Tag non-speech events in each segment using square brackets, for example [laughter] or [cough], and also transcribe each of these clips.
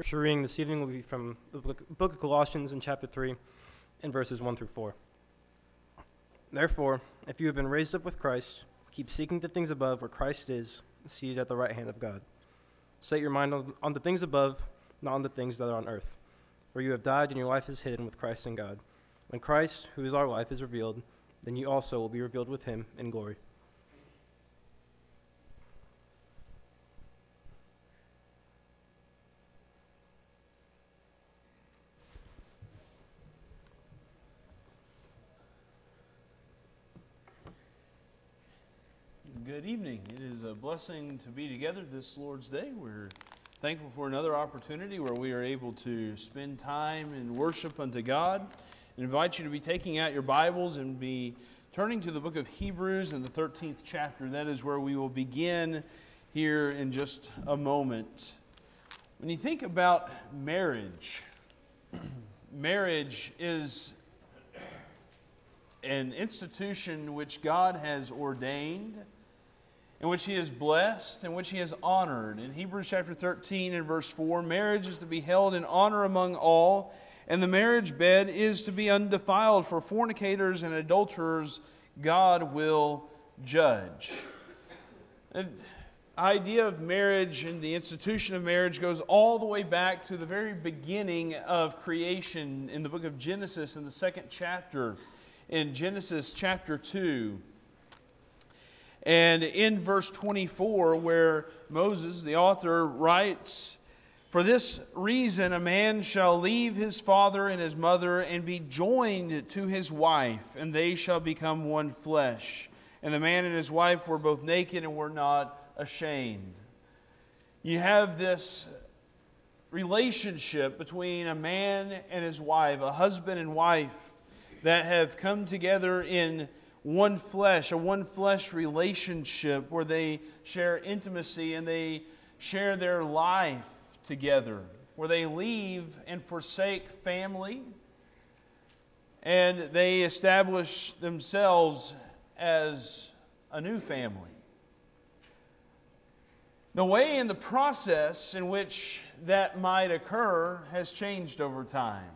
Scripture reading this evening will be from the book, of Colossians in chapter 3 and verses 1 through 4. Therefore, if you have been raised up with Christ, keep seeking the things above where Christ is, seated at the right hand of God. Set your mind on, on the things above, not on the things that are on earth. For you have died, and your life is hidden with Christ in God. When Christ, who is our life, is revealed, then you also will be revealed with him in glory. Good evening. It is a blessing to be together this Lord's Day. We're thankful for another opportunity where we are able to spend time in worship unto God. I invite you to be taking out your Bibles and be turning to the book of Hebrews in the 13th chapter. That is where we will begin here in just a moment. When you think about marriage, [clears throat] marriage is an institution which God has ordained in which he is blessed, in which he is honored. In Hebrews chapter 13 and verse 4, marriage is to be held in honor among all, and the marriage bed is to be undefiled, for fornicators and adulterers God will judge. The idea of marriage and the institution of marriage goes all the way back to the very beginning of creation in the book of Genesis in the second chapter. In Genesis chapter 2, and in verse 24, where Moses, the author, writes, For this reason a man shall leave his father and his mother and be joined to his wife, and they shall become one flesh. And the man and his wife were both naked and were not ashamed. You have this relationship between a man and his wife, a husband and wife, that have come together in one flesh, a one flesh relationship where they share intimacy and they share their life together, where they leave and forsake family and they establish themselves as a new family. The way and the process in which that might occur has changed over time.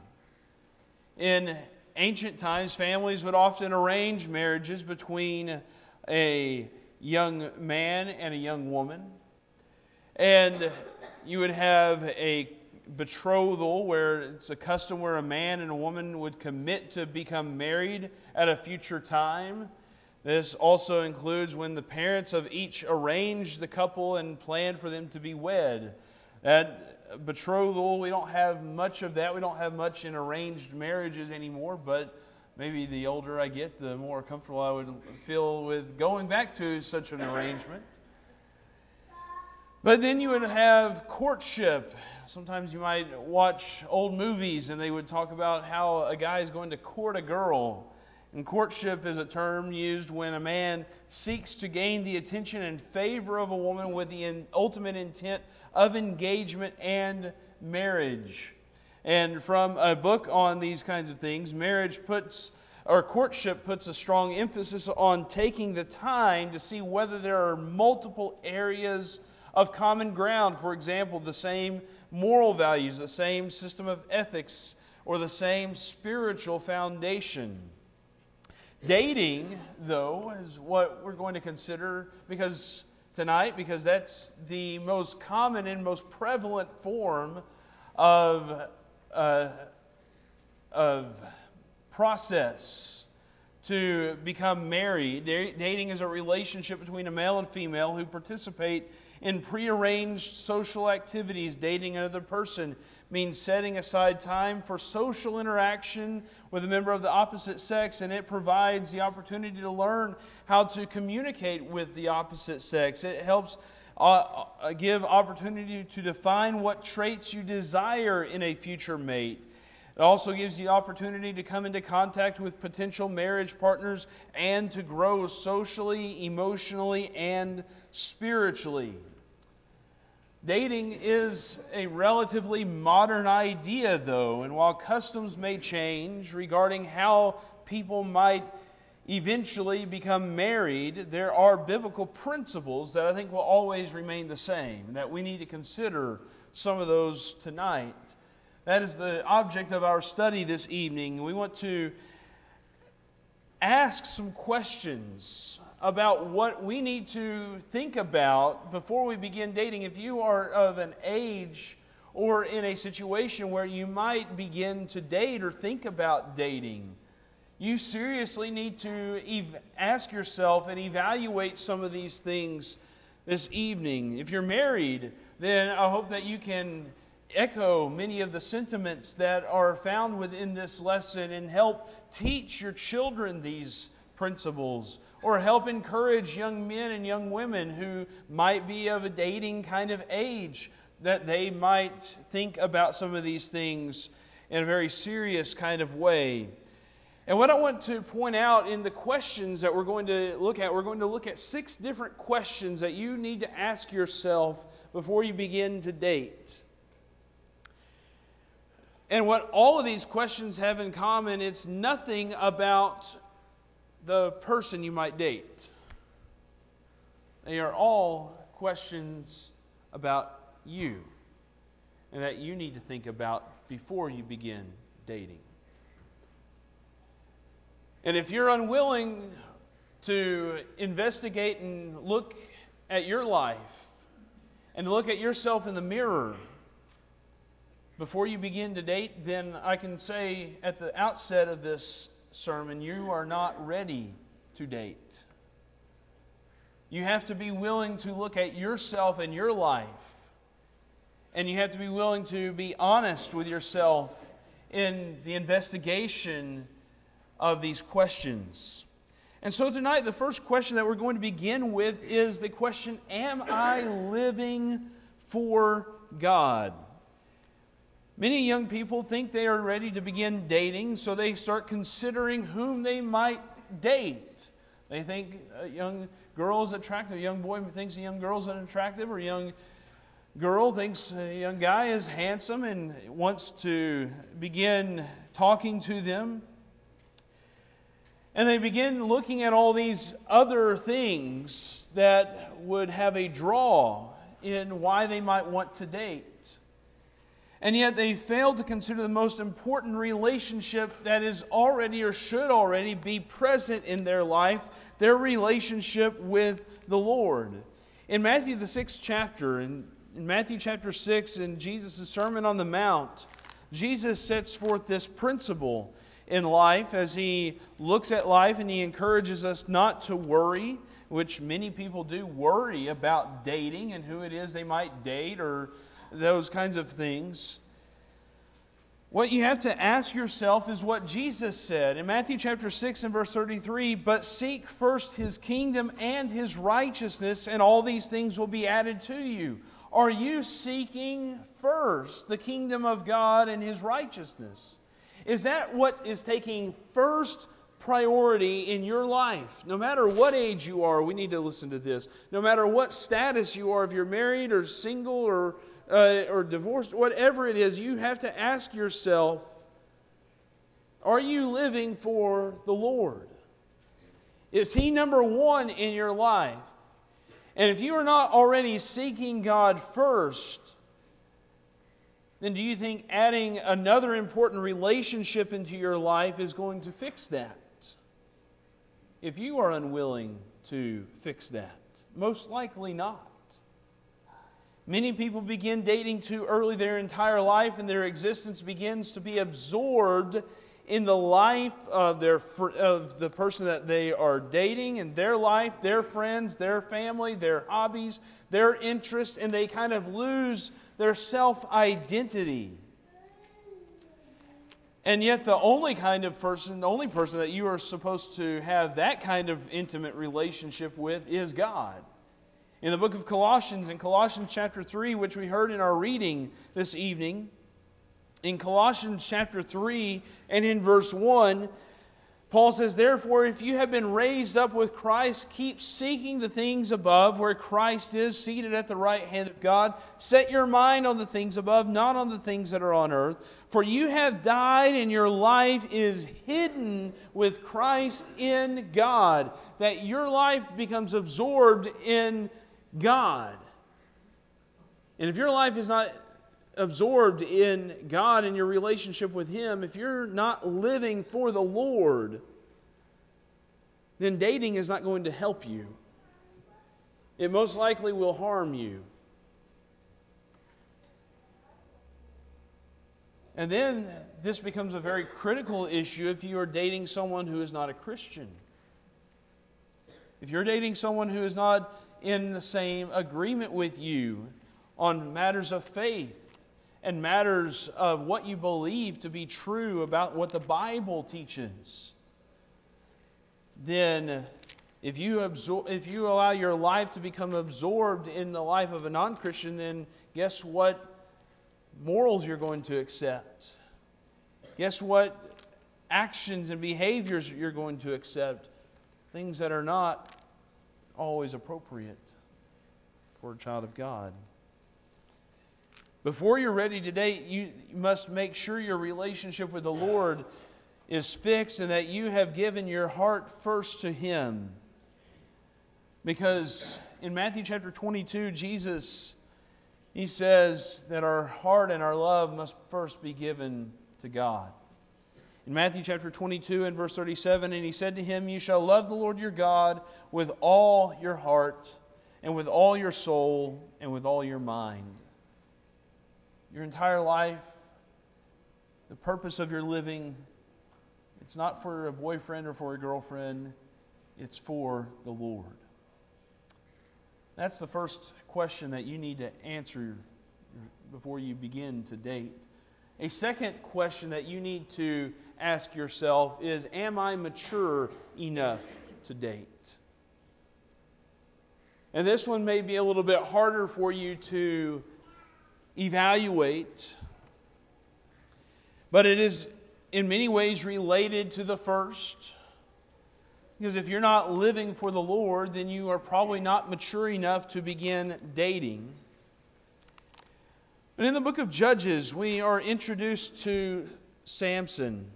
In ancient times, families would often arrange marriages between a young man and a young woman. And you would have a betrothal where it's a custom where a man and a woman would commit to become married at a future time. This also includes when the parents of each arranged the couple and planned for them to be wed. That betrothal, we don't have much of that. We don't have much in arranged marriages anymore, but maybe the older I get, the more comfortable I would feel with going back to such an arrangement. But then you would have courtship. Sometimes you might watch old movies and they would talk about how a guy is going to court a girl. And courtship is a term used when a man seeks to gain the attention and favor of a woman with the ultimate intent of engagement and marriage. And from a book on these kinds of things, marriage puts, or courtship puts a strong emphasis on taking the time to see whether there are multiple areas of common ground. For example, the same moral values, the same system of ethics, or the same spiritual foundation. Dating, though, is what we're going to consider because tonight because that's the most common and most prevalent form of, uh, of process to become married. Dating is a relationship between a male and female who participate in prearranged social activities. Dating another person means setting aside time for social interaction with a member of the opposite sex, and it provides the opportunity to learn how to communicate with the opposite sex. It helps uh, uh, give opportunity to define what traits you desire in a future mate. It also gives you the opportunity to come into contact with potential marriage partners and to grow socially, emotionally, and spiritually. Dating is a relatively modern idea, though, and while customs may change regarding how people might eventually become married, there are biblical principles that I think will always remain the same, and that we need to consider some of those tonight. That is the object of our study this evening. We want to ask some questions about what we need to think about before we begin dating. If you are of an age or in a situation where you might begin to date or think about dating, you seriously need to ev- ask yourself and evaluate some of these things this evening. If you're married, then I hope that you can echo many of the sentiments that are found within this lesson and help teach your children these principles or help encourage young men and young women who might be of a dating kind of age that they might think about some of these things in a very serious kind of way. And what I want to point out in the questions that we're going to look at, we're going to look at six different questions that you need to ask yourself before you begin to date. And what all of these questions have in common, it's nothing about the person you might date. They are all questions about you and that you need to think about before you begin dating. And if you're unwilling to investigate and look at your life and look at yourself in the mirror before you begin to date, then I can say at the outset of this sermon, you are not ready to date. You have to be willing to look at yourself and your life. And you have to be willing to be honest with yourself in the investigation of these questions. And so tonight, the first question that we're going to begin with is the question Am I living for God? Many young people think they are ready to begin dating, so they start considering whom they might date. They think a young girl is attractive, a young boy thinks a young girl is attractive, or a young girl thinks a young guy is handsome and wants to begin talking to them. And they begin looking at all these other things that would have a draw in why they might want to date. And yet they fail to consider the most important relationship that is already or should already be present in their life their relationship with the Lord. In Matthew, the sixth chapter, in, in Matthew chapter 6, in Jesus' Sermon on the Mount, Jesus sets forth this principle in life as he looks at life and he encourages us not to worry, which many people do worry about dating and who it is they might date or those kinds of things. What you have to ask yourself is what Jesus said in Matthew chapter 6 and verse 33 But seek first his kingdom and his righteousness, and all these things will be added to you. Are you seeking first the kingdom of God and his righteousness? Is that what is taking first priority in your life? No matter what age you are, we need to listen to this. No matter what status you are, if you're married or single or uh, or divorced, whatever it is, you have to ask yourself are you living for the Lord? Is He number one in your life? And if you are not already seeking God first, then do you think adding another important relationship into your life is going to fix that? If you are unwilling to fix that, most likely not. Many people begin dating too early their entire life, and their existence begins to be absorbed in the life of, their, of the person that they are dating, and their life, their friends, their family, their hobbies, their interests, and they kind of lose their self identity. And yet, the only kind of person, the only person that you are supposed to have that kind of intimate relationship with is God in the book of Colossians, in Colossians chapter 3, which we heard in our reading this evening, in Colossians chapter 3 and in verse 1, Paul says, Therefore, if you have been raised up with Christ, keep seeking the things above where Christ is seated at the right hand of God. Set your mind on the things above, not on the things that are on earth. For you have died, and your life is hidden with Christ in God. That your life becomes absorbed in God. And if your life is not absorbed in God and your relationship with Him, if you're not living for the Lord, then dating is not going to help you. It most likely will harm you. And then this becomes a very critical issue if you are dating someone who is not a Christian. If you're dating someone who is not in the same agreement with you on matters of faith and matters of what you believe to be true about what the Bible teaches, then if you, absor- if you allow your life to become absorbed in the life of a non Christian, then guess what morals you're going to accept? Guess what actions and behaviors you're going to accept? Things that are not always appropriate for a child of God. Before you're ready to date, you must make sure your relationship with the Lord is fixed and that you have given your heart first to Him. Because in Matthew chapter 22, Jesus he says that our heart and our love must first be given to God. In Matthew chapter 22 and verse 37, and he said to him, You shall love the Lord your God with all your heart, and with all your soul, and with all your mind. Your entire life, the purpose of your living, it's not for a boyfriend or for a girlfriend, it's for the Lord. That's the first question that you need to answer before you begin to date. A second question that you need to ask yourself is Am I mature enough to date? And this one may be a little bit harder for you to evaluate, but it is in many ways related to the first. Because if you're not living for the Lord, then you are probably not mature enough to begin dating. But in the book of Judges, we are introduced to Samson.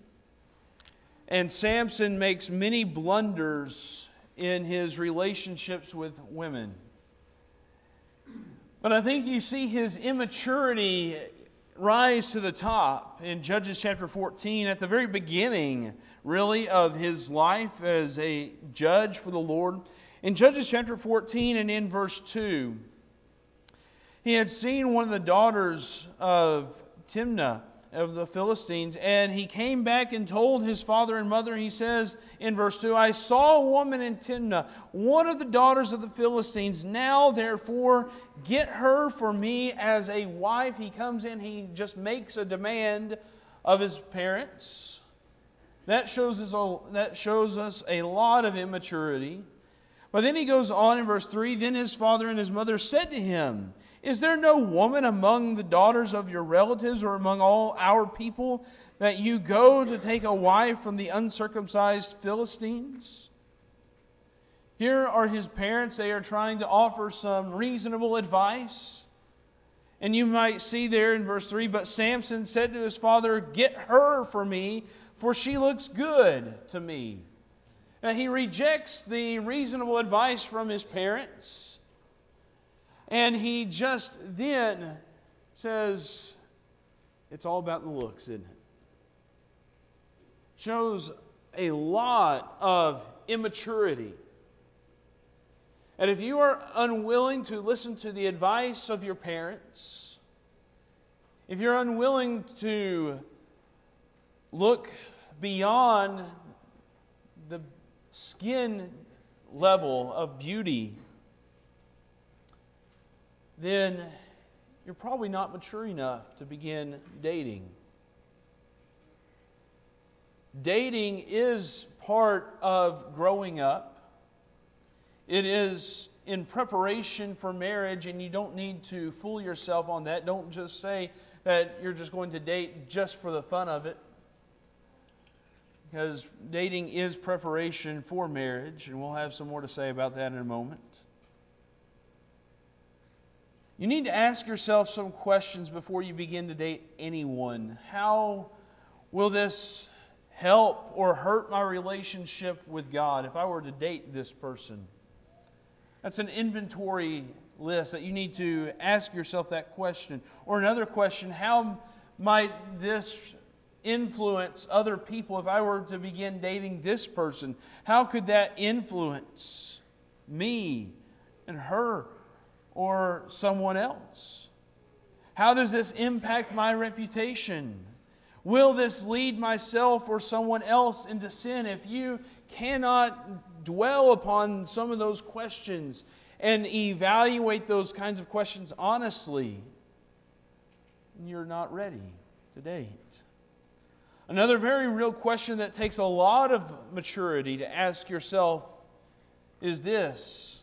And Samson makes many blunders in his relationships with women. But I think you see his immaturity rise to the top in Judges chapter 14 at the very beginning really, of his life as a judge for the Lord. In Judges chapter 14 and in verse 2, he had seen one of the daughters of Timnah of the Philistines, and he came back and told his father and mother, he says in verse 2, I saw a woman in Timnah, one of the daughters of the Philistines. Now, therefore, get her for me as a wife. He comes in, he just makes a demand of his parents. That shows us a, that shows us a lot of immaturity. But then he goes on in verse 3 Then his father and his mother said to him, Is there no woman among the daughters of your relatives or among all our people that you go to take a wife from the uncircumcised Philistines? Here are his parents. They are trying to offer some reasonable advice. And you might see there in verse 3 But Samson said to his father, Get her for me for she looks good to me. Now, he rejects the reasonable advice from his parents, and he just then says, It's all about the looks, isn't it? Shows a lot of immaturity. And if you are unwilling to listen to the advice of your parents, if you're unwilling to look beyond the skin level of beauty, then you're probably not mature enough to begin dating. Dating is part of growing up. It is in preparation for marriage, and you don't need to fool yourself on that. Don't just say that you're just going to date just for the fun of it because dating is preparation for marriage, and we'll have some more to say about that in a moment. You need to ask yourself some questions before you begin to date anyone. How will this help or hurt my relationship with God if I were to date this person? That's an inventory list that you need to ask yourself that question. Or another question how might this influence other people if I were to begin dating this person? How could that influence me and her or someone else? How does this impact my reputation? Will this lead myself or someone else into sin? If you cannot dwell upon some of those questions and evaluate those kinds of questions honestly, you're not ready to date. Another very real question that takes a lot of maturity to ask yourself is this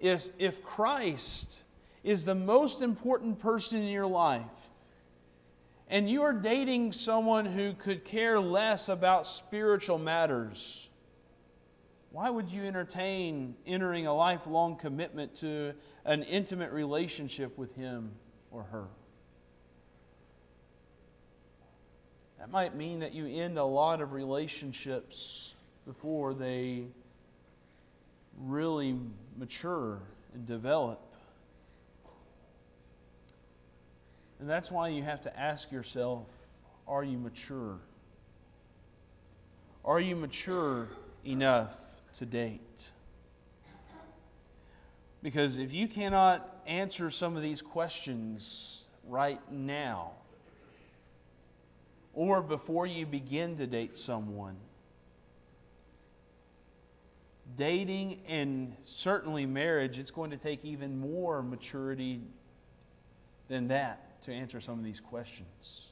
is if Christ is the most important person in your life, and you are dating someone who could care less about spiritual matters, why would you entertain entering a lifelong commitment to an intimate relationship with him or her? That might mean that you end a lot of relationships before they really mature and develop. And that's why you have to ask yourself are you mature? Are you mature enough to date? Because if you cannot answer some of these questions right now, or before you begin to date someone, dating and certainly marriage, it's going to take even more maturity than that to answer some of these questions.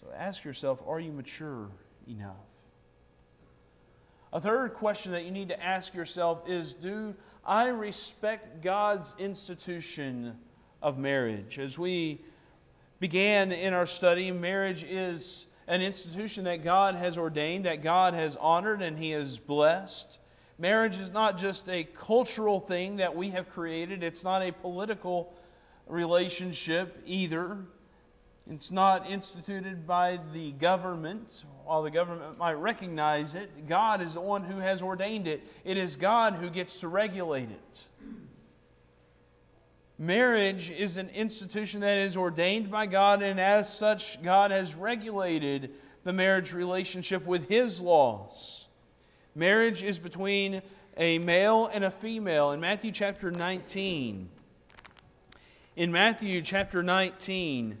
So ask yourself are you mature enough? A third question that you need to ask yourself is Do I respect God's institution of marriage? As we began in our study, marriage is an institution that God has ordained, that God has honored, and He has blessed. Marriage is not just a cultural thing that we have created, it's not a political relationship either. It's not instituted by the government, while the government might recognize it. God is the one who has ordained it. It is God who gets to regulate it. Marriage is an institution that is ordained by God, and as such, God has regulated the marriage relationship with His laws. Marriage is between a male and a female. In Matthew chapter 19, in Matthew chapter 19,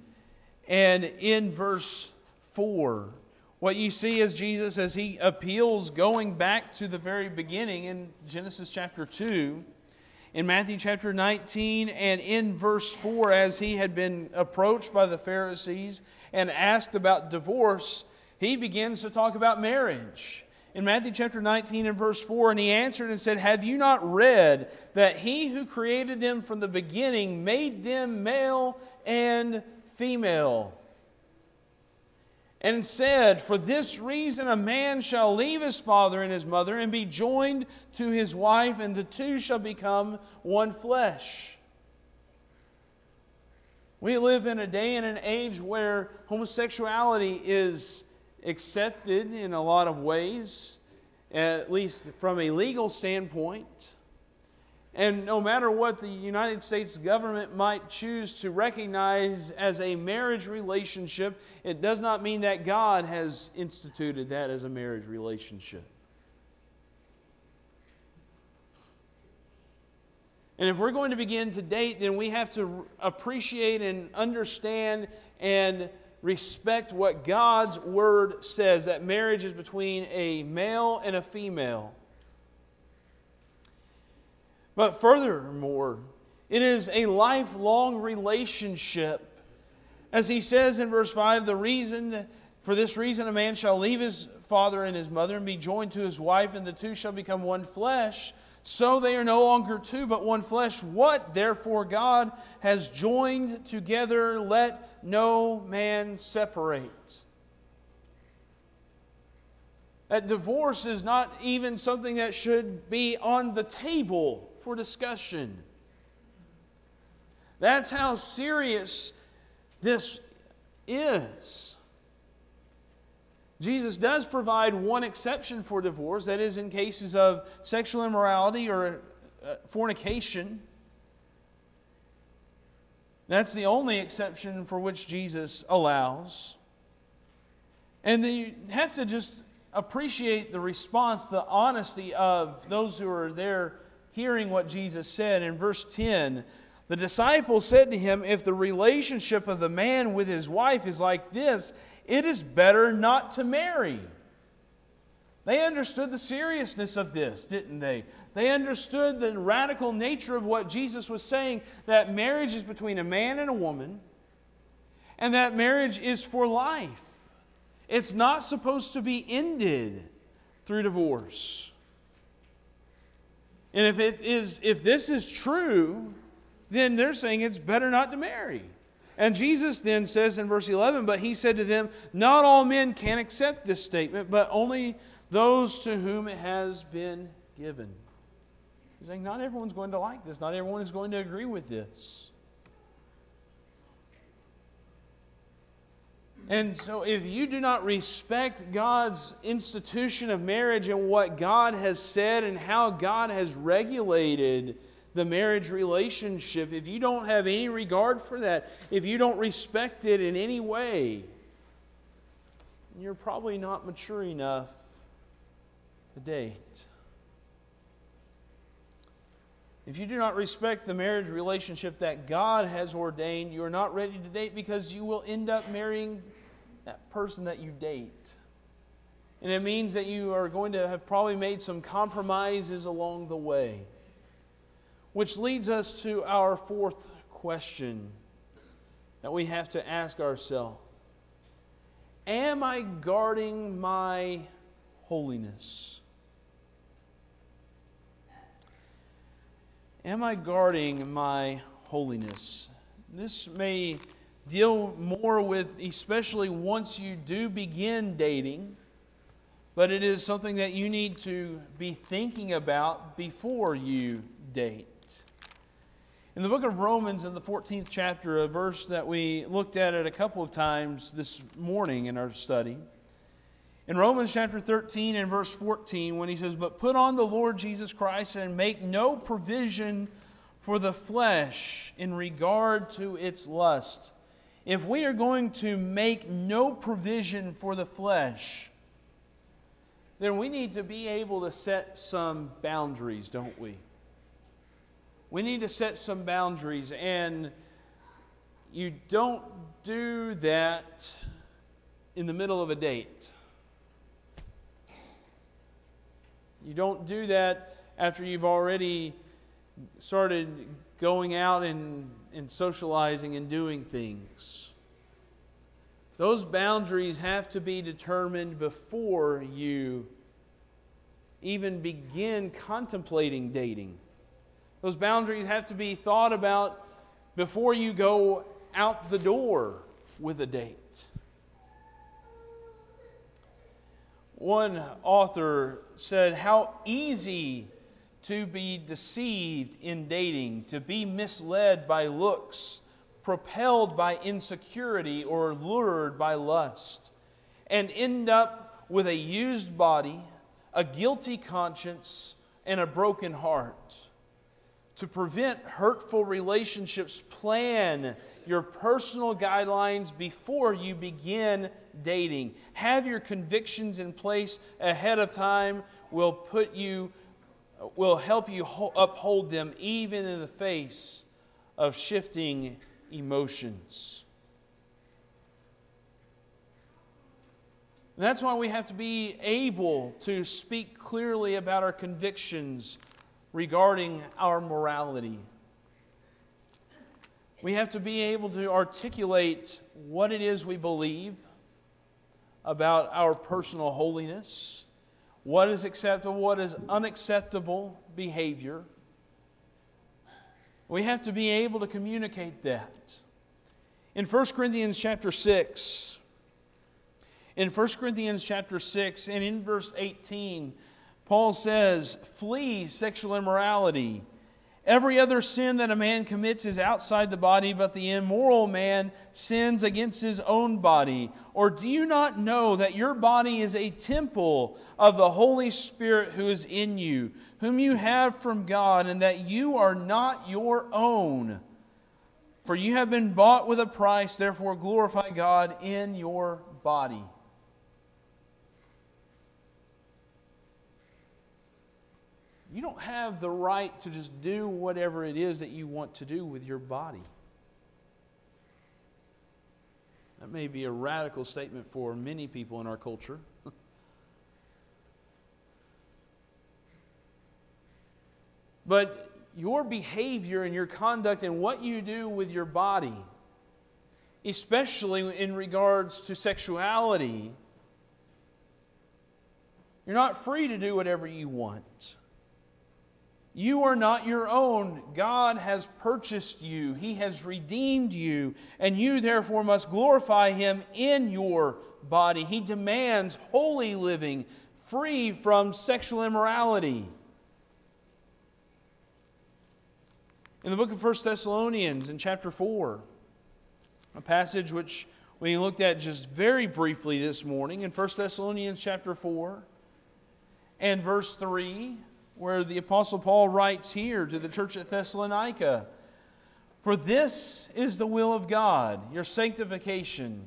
and in verse 4, what you see is Jesus as he appeals going back to the very beginning in Genesis chapter 2 in Matthew chapter 19 and in verse 4, as he had been approached by the Pharisees and asked about divorce, he begins to talk about marriage. In Matthew chapter 19 and verse 4, and he answered and said, Have you not read that he who created them from the beginning made them male and female? And said, For this reason a man shall leave his father and his mother and be joined to his wife, and the two shall become one flesh. We live in a day and an age where homosexuality is accepted in a lot of ways, at least from a legal standpoint. And no matter what the United States government might choose to recognize as a marriage relationship, it does not mean that God has instituted that as a marriage relationship. And if we're going to begin to date, then we have to appreciate and understand and respect what God's Word says that marriage is between a male and a female. But furthermore, it is a lifelong relationship. As he says in verse 5, the reason, for this reason, a man shall leave his father and his mother and be joined to his wife, and the two shall become one flesh. So they are no longer two, but one flesh. What therefore God has joined together, let no man separate. That divorce is not even something that should be on the table for discussion. That's how serious this is. Jesus does provide one exception for divorce, that is, in cases of sexual immorality or uh, fornication. That's the only exception for which Jesus allows. And then you have to just appreciate the response, the honesty of those who are there hearing what Jesus said. In verse 10, the disciples said to him, If the relationship of the man with his wife is like this, it is better not to marry. They understood the seriousness of this, didn't they? They understood the radical nature of what Jesus was saying that marriage is between a man and a woman, and that marriage is for life. It's not supposed to be ended through divorce. And if it is if this is true, then they're saying it's better not to marry. And Jesus then says in verse 11, but he said to them, not all men can accept this statement, but only those to whom it has been given. He's saying, not everyone's going to like this. Not everyone is going to agree with this. And so, if you do not respect God's institution of marriage and what God has said and how God has regulated the marriage relationship, if you don't have any regard for that, if you don't respect it in any way, you're probably not mature enough to date. If you do not respect the marriage relationship that God has ordained, you are not ready to date because you will end up marrying that person that you date. And it means that you are going to have probably made some compromises along the way. Which leads us to our fourth question that we have to ask ourselves Am I guarding my holiness? Am I guarding my holiness? This may deal more with, especially once you do begin dating, but it is something that you need to be thinking about before you date. In the book of Romans, in the 14th chapter, a verse that we looked at it a couple of times this morning in our study. In Romans chapter 13 and verse 14, when he says, But put on the Lord Jesus Christ and make no provision for the flesh in regard to its lust. If we are going to make no provision for the flesh, then we need to be able to set some boundaries, don't we? We need to set some boundaries, and you don't do that in the middle of a date. You don't do that after you've already started going out and, and socializing and doing things. Those boundaries have to be determined before you even begin contemplating dating. Those boundaries have to be thought about before you go out the door with a date. One author said, How easy to be deceived in dating, to be misled by looks, propelled by insecurity, or lured by lust, and end up with a used body, a guilty conscience, and a broken heart. To prevent hurtful relationships, plan your personal guidelines before you begin dating. Have your convictions in place ahead of time will put you will help you uphold them even in the face of shifting emotions. And that's why we have to be able to speak clearly about our convictions regarding our morality. We have to be able to articulate what it is we believe about our personal holiness, what is acceptable, what is unacceptable behavior. We have to be able to communicate that. In 1 Corinthians chapter 6, in 1 Corinthians chapter 6 and in verse 18, Paul says, Flee sexual immorality. Every other sin that a man commits is outside the body, but the immoral man sins against his own body. Or do you not know that your body is a temple of the Holy Spirit who is in you, whom you have from God, and that you are not your own? For you have been bought with a price, therefore glorify God in your body. You don't have the right to just do whatever it is that you want to do with your body. That may be a radical statement for many people in our culture. [laughs] but your behavior and your conduct and what you do with your body, especially in regards to sexuality, you're not free to do whatever you want. You are not your own. God has purchased you, He has redeemed you, and you therefore must glorify Him in your body. He demands holy living, free from sexual immorality. In the book of 1 Thessalonians, in chapter 4, a passage which we looked at just very briefly this morning, in 1 Thessalonians chapter 4 and verse 3 where the Apostle Paul writes here to the church at Thessalonica For this is the will of God, your sanctification.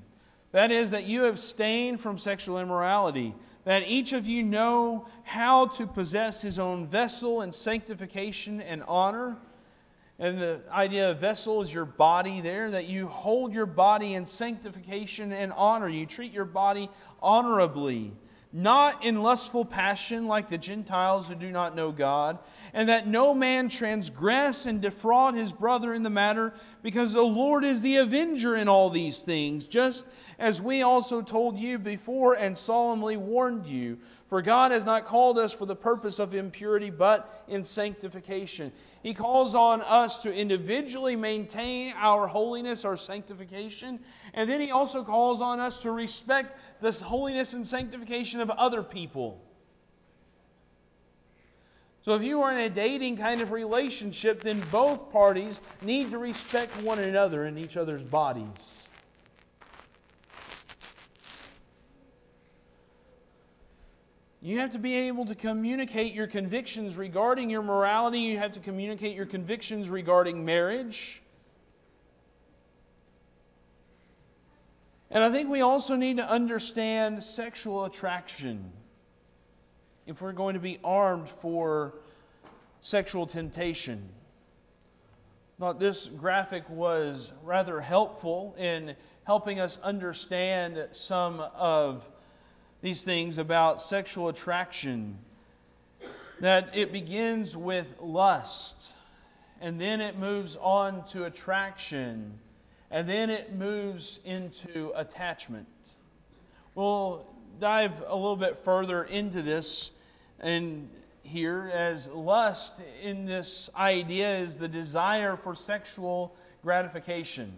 That is, that you abstain from sexual immorality, that each of you know how to possess his own vessel in sanctification and honor. And the idea of vessel is your body there, that you hold your body in sanctification and honor. You treat your body honorably not in lustful passion like the Gentiles who do not know God, and that no man transgress and defraud his brother in the matter, because the Lord is the avenger in all these things, just as we also told you before and solemnly warned you. For God has not called us for the purpose of impurity, but in sanctification. He calls on us to individually maintain our holiness, our sanctification, and then He also calls on us to respect the holiness and sanctification of other people. So, if you are in a dating kind of relationship, then both parties need to respect one another in each other's bodies. You have to be able to communicate your convictions regarding your morality. You have to communicate your convictions regarding marriage. And I think we also need to understand sexual attraction if we're going to be armed for sexual temptation. I thought this graphic was rather helpful in helping us understand some of these things about sexual attraction that it begins with lust, and then it moves on to attraction, and then it moves into attachment. We'll dive a little bit further into this and here as lust in this idea is the desire for sexual gratification.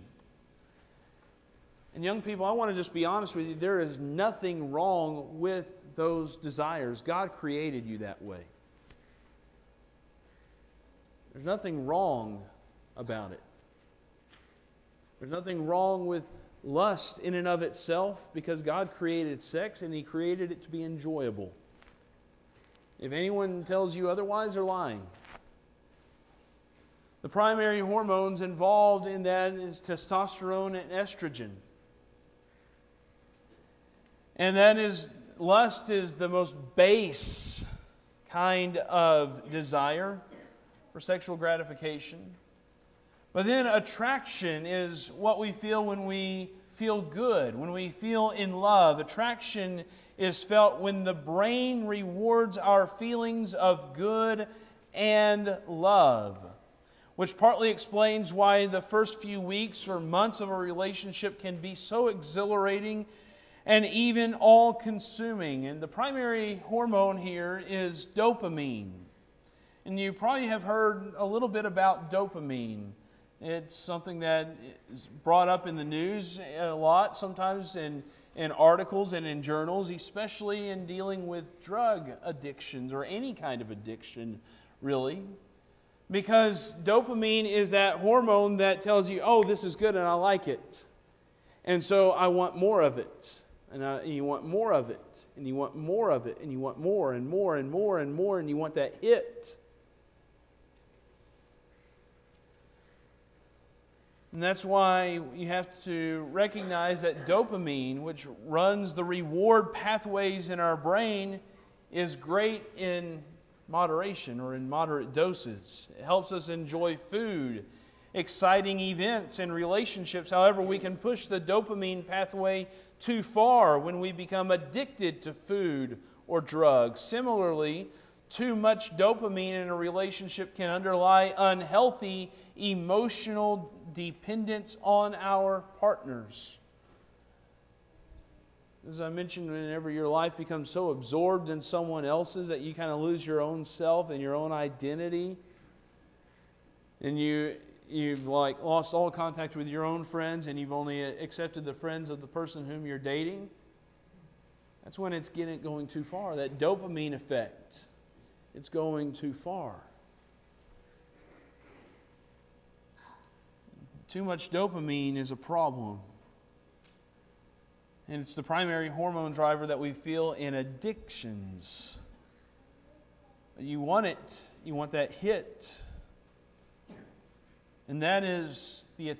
And young people, I want to just be honest with you. There is nothing wrong with those desires. God created you that way. There's nothing wrong about it. There's nothing wrong with lust in and of itself because God created sex and He created it to be enjoyable. If anyone tells you otherwise, they're lying. The primary hormones involved in that is testosterone and estrogen. And that is, lust is the most base kind of desire for sexual gratification. But then attraction is what we feel when we feel good, when we feel in love. Attraction is felt when the brain rewards our feelings of good and love, which partly explains why the first few weeks or months of a relationship can be so exhilarating and even all consuming. And the primary hormone here is dopamine. And you probably have heard a little bit about dopamine. It's something that is brought up in the news a lot, sometimes in, in articles and in journals, especially in dealing with drug addictions or any kind of addiction, really. Because dopamine is that hormone that tells you, oh, this is good and I like it. And so I want more of it. And, I, and you want more of it. And you want more of it. And you want more and more and more and more. And you want that hit. And that's why you have to recognize that dopamine, which runs the reward pathways in our brain, is great in moderation or in moderate doses. It helps us enjoy food, exciting events, and relationships. However, we can push the dopamine pathway too far when we become addicted to food or drugs. Similarly, too much dopamine in a relationship can underlie unhealthy emotional dependence on our partners. As I mentioned, whenever your life becomes so absorbed in someone else's that you kind of lose your own self and your own identity, and you you've like lost all contact with your own friends and you've only accepted the friends of the person whom you're dating, that's when it's getting going too far. That dopamine effect, it's going too far. Too much dopamine is a problem. And it's the primary hormone driver that we feel in addictions. You want it, you want that hit. And that is the,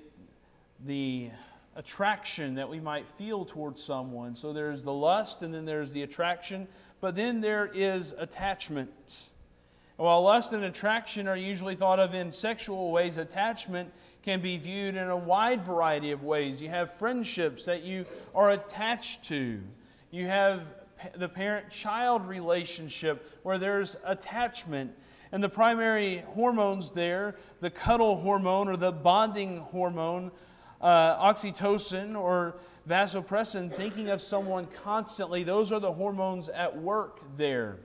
the attraction that we might feel towards someone. So there's the lust, and then there's the attraction, but then there is attachment. And while lust and attraction are usually thought of in sexual ways, attachment can be viewed in a wide variety of ways. You have friendships that you are attached to, you have the parent child relationship where there's attachment. And the primary hormones there, the cuddle hormone or the bonding hormone, uh, oxytocin or vasopressin, thinking of someone constantly, those are the hormones at work there.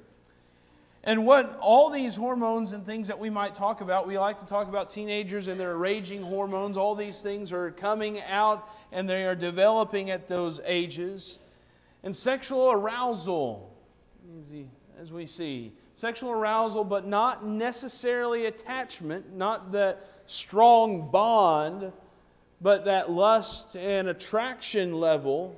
And what all these hormones and things that we might talk about, we like to talk about teenagers and their raging hormones. All these things are coming out and they are developing at those ages. And sexual arousal, as we see, sexual arousal, but not necessarily attachment, not that strong bond, but that lust and attraction level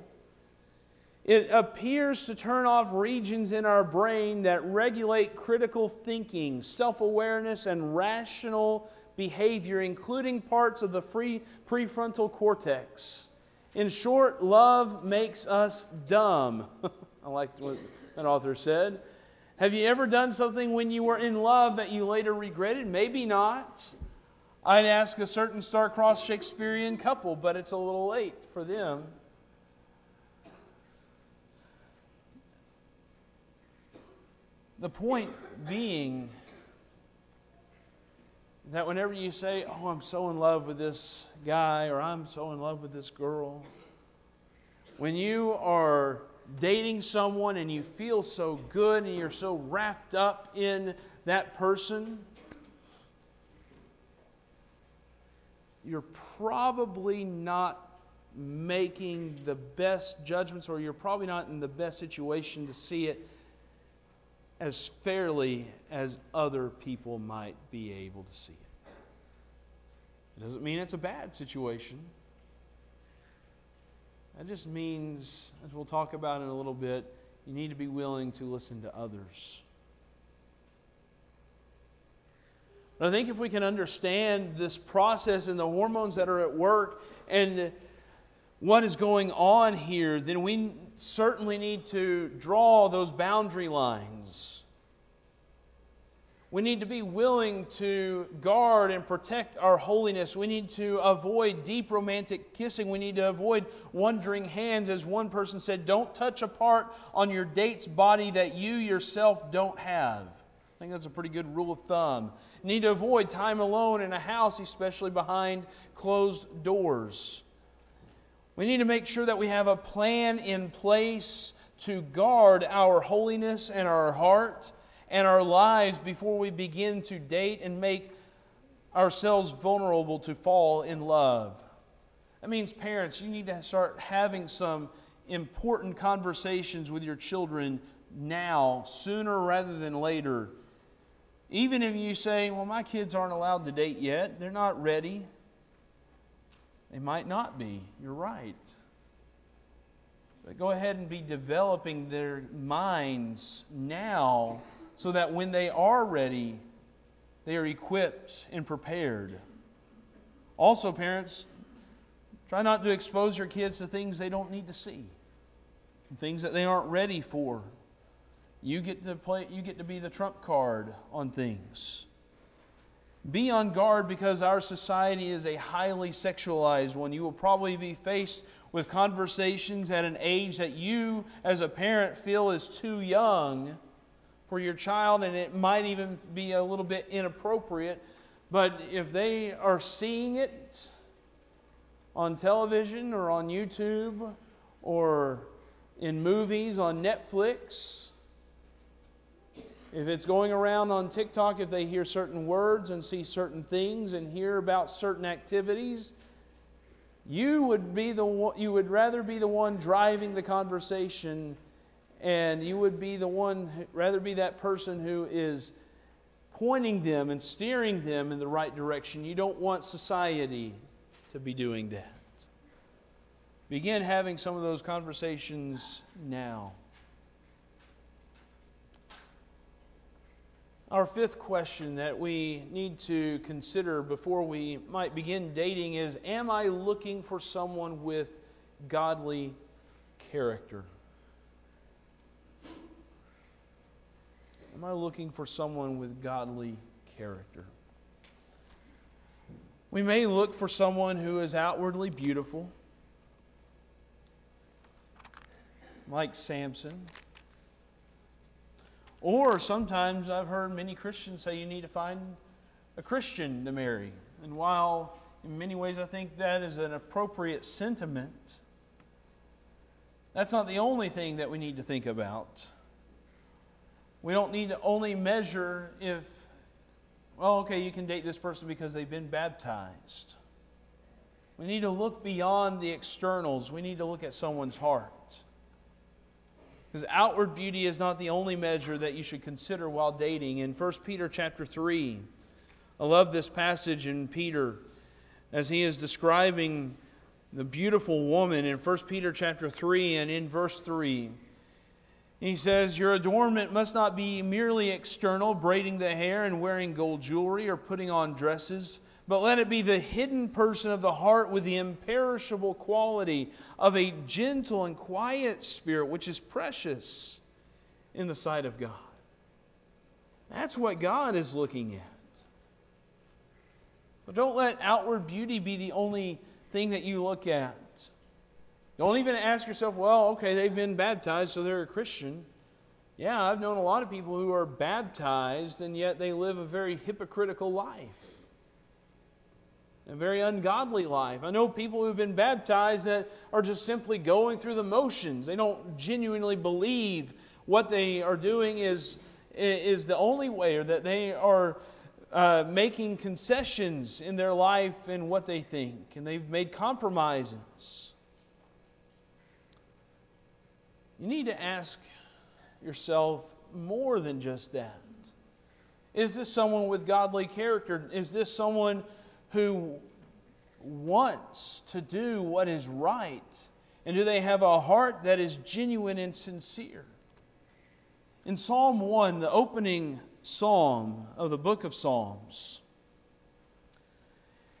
it appears to turn off regions in our brain that regulate critical thinking, self awareness, and rational behavior, including parts of the free prefrontal cortex. In short, love makes us dumb. [laughs] I like what an author said. Have you ever done something when you were in love that you later regretted? Maybe not. I'd ask a certain star-crossed Shakespearean couple, but it's a little late for them. The point being that whenever you say, Oh, I'm so in love with this guy, or I'm so in love with this girl, when you are dating someone and you feel so good and you're so wrapped up in that person, you're probably not making the best judgments or you're probably not in the best situation to see it as fairly as other people might be able to see it. It doesn't mean it's a bad situation. That just means, as we'll talk about in a little bit, you need to be willing to listen to others. But I think if we can understand this process and the hormones that are at work and what is going on here, then we certainly need to draw those boundary lines. We need to be willing to guard and protect our holiness. We need to avoid deep romantic kissing. We need to avoid wandering hands. As one person said, don't touch a part on your date's body that you yourself don't have. I think that's a pretty good rule of thumb. Need to avoid time alone in a house, especially behind closed doors. We need to make sure that we have a plan in place to guard our holiness and our heart and our lives before we begin to date and make ourselves vulnerable to fall in love. That means, parents, you need to start having some important conversations with your children now, sooner rather than later. Even if you say, well, my kids aren't allowed to date yet, they're not ready. They might not be. You're right. But go ahead and be developing their minds now so that when they are ready, they are equipped and prepared. Also, parents, try not to expose your kids to things they don't need to see, things that they aren't ready for. You get to play you get to be the trump card on things. Be on guard because our society is a highly sexualized one. You will probably be faced with conversations at an age that you, as a parent, feel is too young for your child, and it might even be a little bit inappropriate. But if they are seeing it on television or on YouTube or in movies on Netflix, if it's going around on TikTok, if they hear certain words and see certain things and hear about certain activities, you would be the one, you would rather be the one driving the conversation and you would be the one rather be that person who is pointing them and steering them in the right direction. You don't want society to be doing that. Begin having some of those conversations now. Our fifth question that we need to consider before we might begin dating is Am I looking for someone with godly character? Am I looking for someone with godly character? We may look for someone who is outwardly beautiful, like Samson. Or sometimes I've heard many Christians say you need to find a Christian to marry. And while in many ways I think that is an appropriate sentiment, that's not the only thing that we need to think about. We don't need to only measure if, well, okay, you can date this person because they've been baptized. We need to look beyond the externals. We need to look at someone's heart. Because outward beauty is not the only measure that you should consider while dating. In 1 Peter chapter 3, I love this passage in Peter as he is describing the beautiful woman in 1 Peter chapter 3 and in verse 3. He says, Your adornment must not be merely external, braiding the hair and wearing gold jewelry or putting on dresses but let it be the hidden person of the heart with the imperishable quality of a gentle and quiet spirit, which is precious in the sight of God. That's what God is looking at. But don't let outward beauty be the only thing that you look at. Don't even ask yourself, well, okay, they've been baptized, so they're a Christian. Yeah, I've known a lot of people who are baptized, and yet they live a very hypocritical life a very ungodly life. I know people who've been baptized that are just simply going through the motions. They don't genuinely believe what they are doing is, is the only way, or that they are uh, making concessions in their life and what they think, and they've made compromises. You need to ask yourself more than just that. Is this someone with godly character? Is this someone who wants to do what is right? And do they have a heart that is genuine and sincere? In Psalm 1, the opening psalm of the book of Psalms,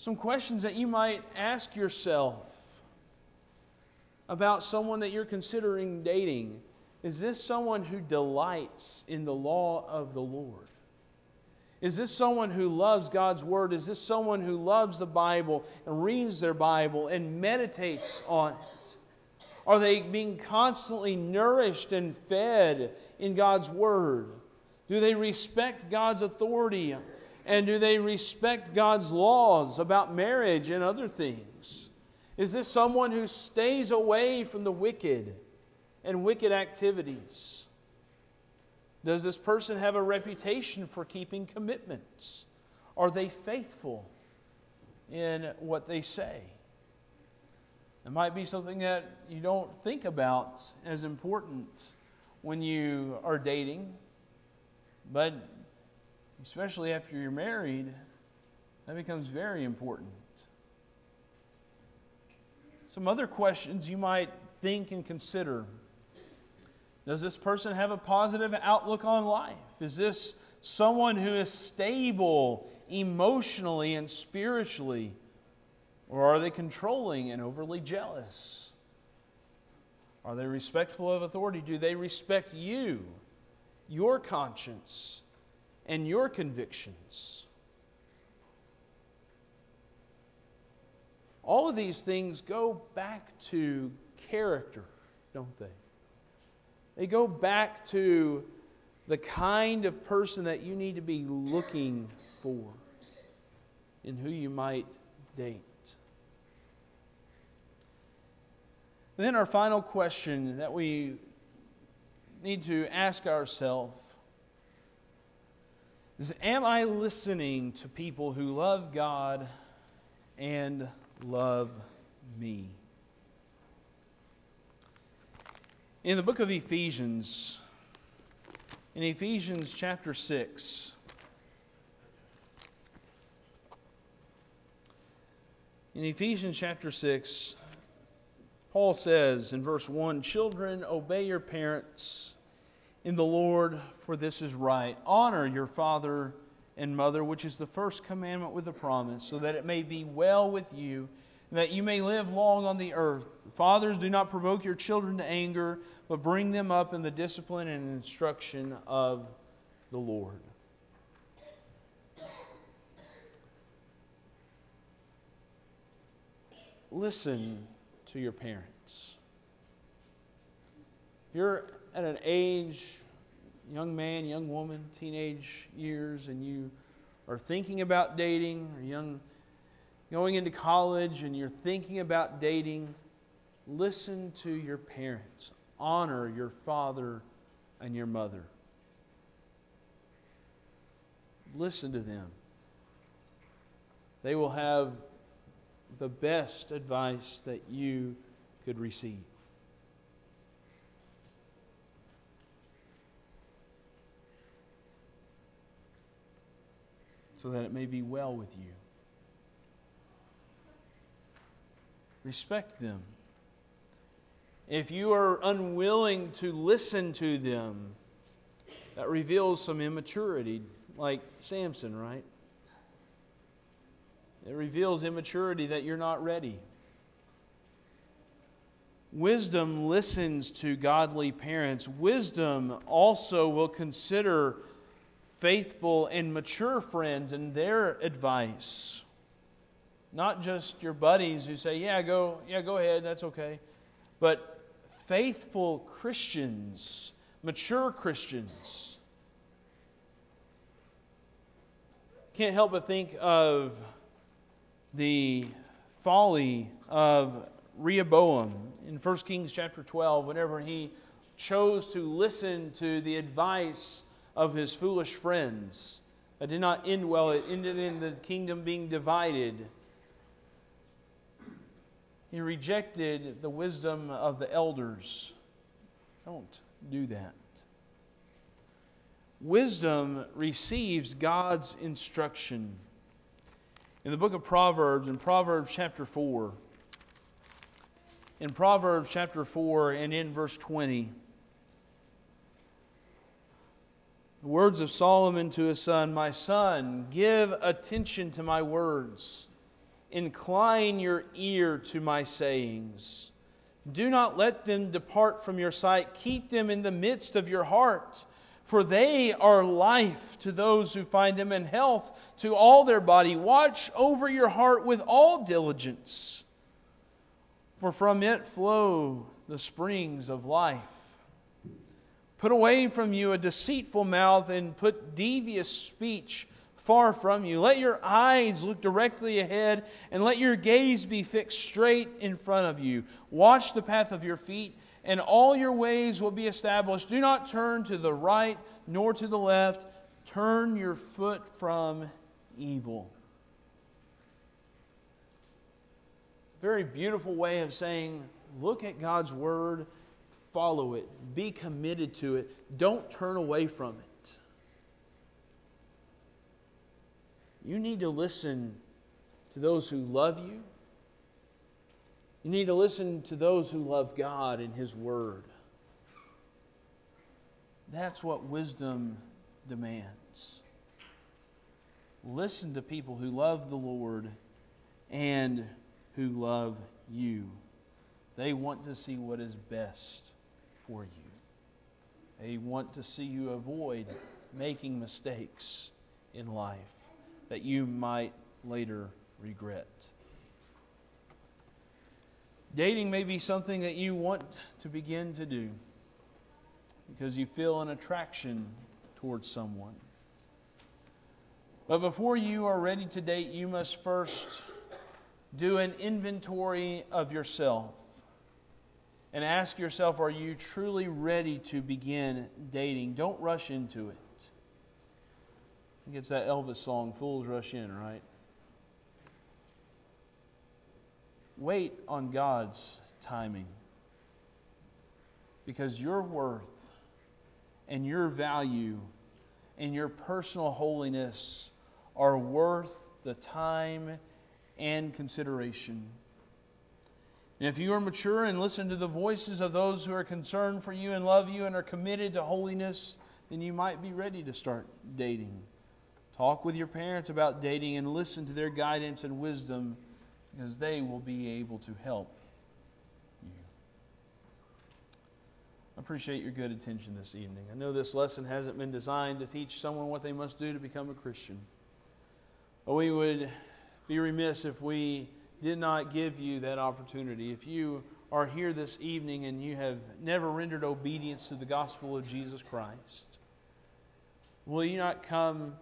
Some questions that you might ask yourself about someone that you're considering dating. Is this someone who delights in the law of the Lord? Is this someone who loves God's Word? Is this someone who loves the Bible and reads their Bible and meditates on it? Are they being constantly nourished and fed in God's Word? Do they respect God's authority? And do they respect God's laws about marriage and other things? Is this someone who stays away from the wicked and wicked activities? Does this person have a reputation for keeping commitments? Are they faithful in what they say? It might be something that you don't think about as important when you are dating, but especially after you're married, that becomes very important. Some other questions you might think and consider. Does this person have a positive outlook on life? Is this someone who is stable emotionally and spiritually? Or are they controlling and overly jealous? Are they respectful of authority? Do they respect you, your conscience, and your convictions? All of these things go back to character, don't they? They go back to the kind of person that you need to be looking for in who you might date. And then, our final question that we need to ask ourselves is Am I listening to people who love God and love me? In the book of Ephesians, in Ephesians chapter 6, in Ephesians chapter 6, Paul says in verse 1 Children, obey your parents in the Lord, for this is right. Honor your father and mother, which is the first commandment with a promise, so that it may be well with you and that you may live long on the earth. Fathers, do not provoke your children to anger, but bring them up in the discipline and instruction of the Lord. Listen to your parents. If you're at an age, young man, young woman, teenage years, and you are thinking about dating, or young going into college and you're thinking about dating, listen to your parents. Honor your father and your mother. Listen to them. They will have the best advice that you could receive. So that it may be well with you. Respect them. If you are unwilling to listen to them, that reveals some immaturity, like Samson, right? It reveals immaturity that you're not ready. Wisdom listens to godly parents. Wisdom also will consider faithful and mature friends and their advice. Not just your buddies who say, "Yeah, go, yeah, go ahead, that's okay." But faithful Christians, mature Christians. Can't help but think of the folly of Rehoboam in 1 Kings chapter 12 whenever he chose to listen to the advice of his foolish friends. That did not end well. It ended in the kingdom being divided. He rejected the wisdom of the elders. Don't do that. Wisdom receives God's instruction. In the book of Proverbs, in Proverbs chapter 4, in Proverbs chapter 4 and in verse 20, the words of Solomon to his son My son, give attention to my words Incline your ear to my sayings. Do not let them depart from your sight. Keep them in the midst of your heart, for they are life to those who find them in health to all their body. Watch over your heart with all diligence, for from it flow the springs of life. Put away from you a deceitful mouth and put devious speech far from you. Let your eyes look directly ahead and let your gaze be fixed straight in front of you. Watch the path of your feet, and all your ways will be established. Do not turn to the right nor to the left. Turn your foot from evil. Very beautiful way of saying, look at God's word, follow it, be committed to it, don't turn away from it. You need to listen to those who love you. You need to listen to those who love God and His Word. That's what wisdom demands. Listen to people who love the Lord and who love you. They want to see what is best for you. They want to see you avoid making mistakes in life that you might later regret. Dating may be something that you want to begin to do because you feel an attraction towards someone. But before you are ready to date, you must first do an inventory of yourself and ask yourself are you truly ready to begin dating? Don't rush into it. I think it's that Elvis song, Fools Rush In, right? Wait on God's timing because your worth and your value and your personal holiness are worth the time and consideration. And if you are mature and listen to the voices of those who are concerned for you and love you and are committed to holiness, then you might be ready to start dating. Talk with your parents about dating and listen to their guidance and wisdom because they will be able to help you. I appreciate your good attention this evening. I know this lesson hasn't been designed to teach someone what they must do to become a Christian. But we would be remiss if we did not give you that opportunity. If you are here this evening and you have never rendered obedience to the gospel of Jesus Christ, will you not come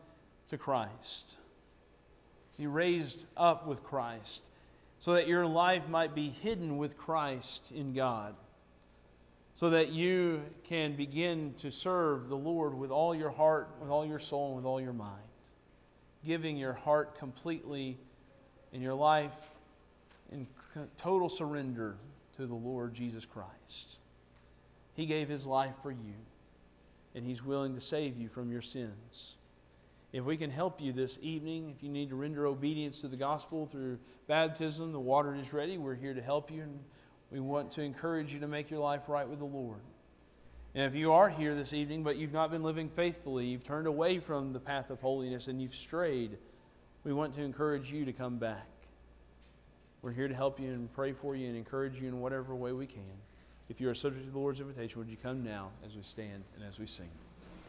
to Christ? Be raised up with Christ so that your life might be hidden with Christ in God, so that you can begin to serve the Lord with all your heart, with all your soul, and with all your mind, giving your heart completely in your life in total surrender to the Lord Jesus Christ. He gave his life for you, and he's willing to save you from your sins. If we can help you this evening, if you need to render obedience to the gospel through baptism, the water is ready. We're here to help you, and we want to encourage you to make your life right with the Lord. And if you are here this evening, but you've not been living faithfully, you've turned away from the path of holiness, and you've strayed, we want to encourage you to come back. We're here to help you and pray for you and encourage you in whatever way we can. If you are subject to the Lord's invitation, would you come now as we stand and as we sing?